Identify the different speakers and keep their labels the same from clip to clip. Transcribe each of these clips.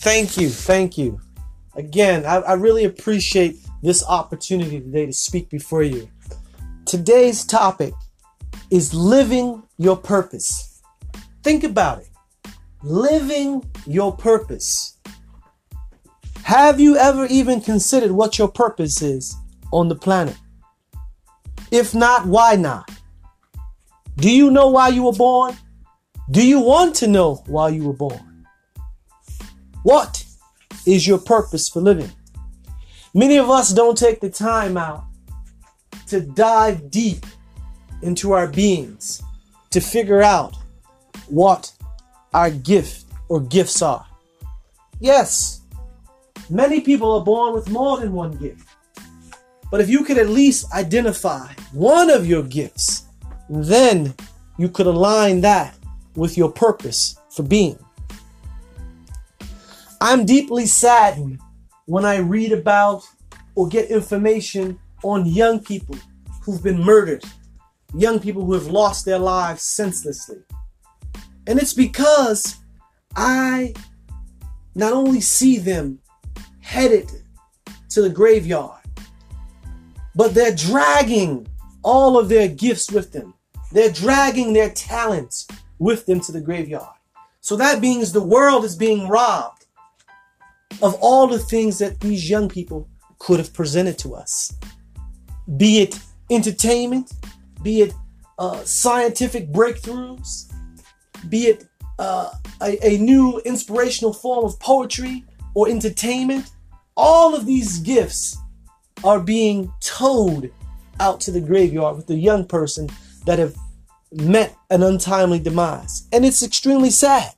Speaker 1: Thank you. Thank you. Again, I, I really appreciate this opportunity today to speak before you. Today's topic is living your purpose. Think about it. Living your purpose. Have you ever even considered what your purpose is on the planet? If not, why not? Do you know why you were born? Do you want to know why you were born? What is your purpose for living? Many of us don't take the time out to dive deep into our beings to figure out what our gift or gifts are. Yes, many people are born with more than one gift. But if you could at least identify one of your gifts, then you could align that with your purpose for being. I'm deeply saddened when I read about or get information on young people who've been murdered, young people who have lost their lives senselessly. And it's because I not only see them headed to the graveyard, but they're dragging all of their gifts with them. They're dragging their talents with them to the graveyard. So that means the world is being robbed of all the things that these young people could have presented to us. Be it entertainment, be it uh, scientific breakthroughs, be it uh, a, a new inspirational form of poetry or entertainment. All of these gifts are being towed out to the graveyard with the young person that have met an untimely demise. And it's extremely sad.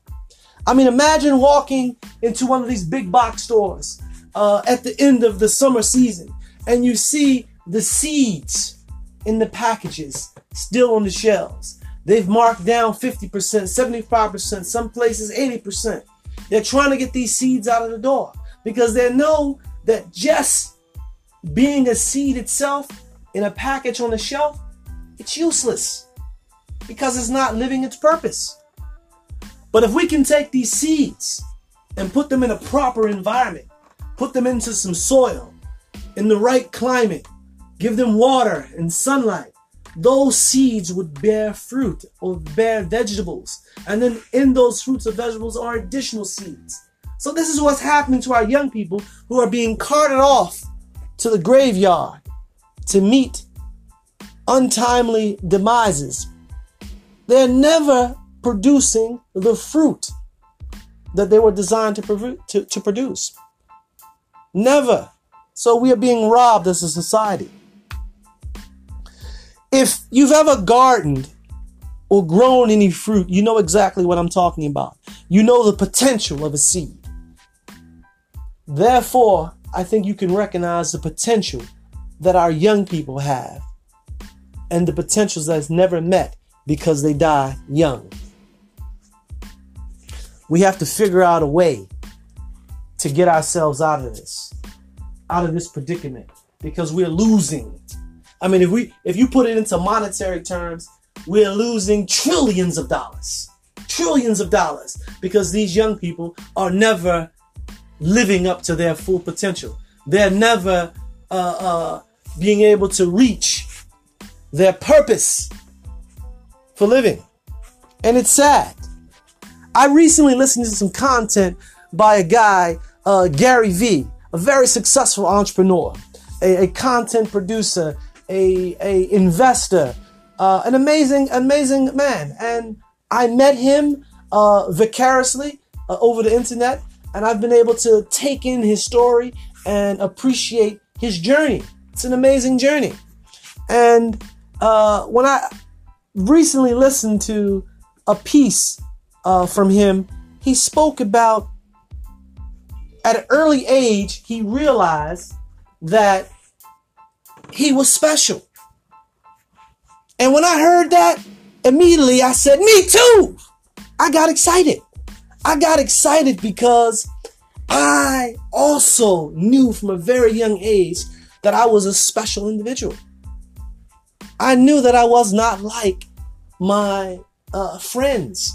Speaker 1: I mean, imagine walking into one of these big box stores uh, at the end of the summer season and you see the seeds in the packages still on the shelves. They've marked down 50%, 75%, some places 80%. They're trying to get these seeds out of the door because they know that just being a seed itself in a package on the shelf, it's useless because it's not living its purpose. But if we can take these seeds and put them in a proper environment, put them into some soil, in the right climate, give them water and sunlight, those seeds would bear fruit or bear vegetables. And then in those fruits or vegetables are additional seeds. So this is what's happening to our young people who are being carted off to the graveyard to meet untimely demises. They're never producing the fruit that they were designed to, to, to produce. Never. So we are being robbed as a society. If you've ever gardened or grown any fruit, you know exactly what I'm talking about. You know the potential of a seed. Therefore, I think you can recognize the potential that our young people have and the potentials that's never met because they die young. We have to figure out a way to get ourselves out of this, out of this predicament, because we're losing. I mean, if we if you put it into monetary terms, we're losing trillions of dollars. Trillions of dollars because these young people are never living up to their full potential. They're never uh, uh, being able to reach their purpose for living. And it's sad. I recently listened to some content by a guy, uh, Gary Vee, a very successful entrepreneur, a, a content producer, a, a investor, uh, an amazing, amazing man. And I met him uh, vicariously uh, over the internet, and I've been able to take in his story and appreciate his journey. It's an amazing journey. And uh, when I recently listened to a piece uh, from him, he spoke about at an early age, he realized that he was special. And when I heard that, immediately I said, Me too! I got excited. I got excited because I also knew from a very young age that I was a special individual. I knew that I was not like my uh, friends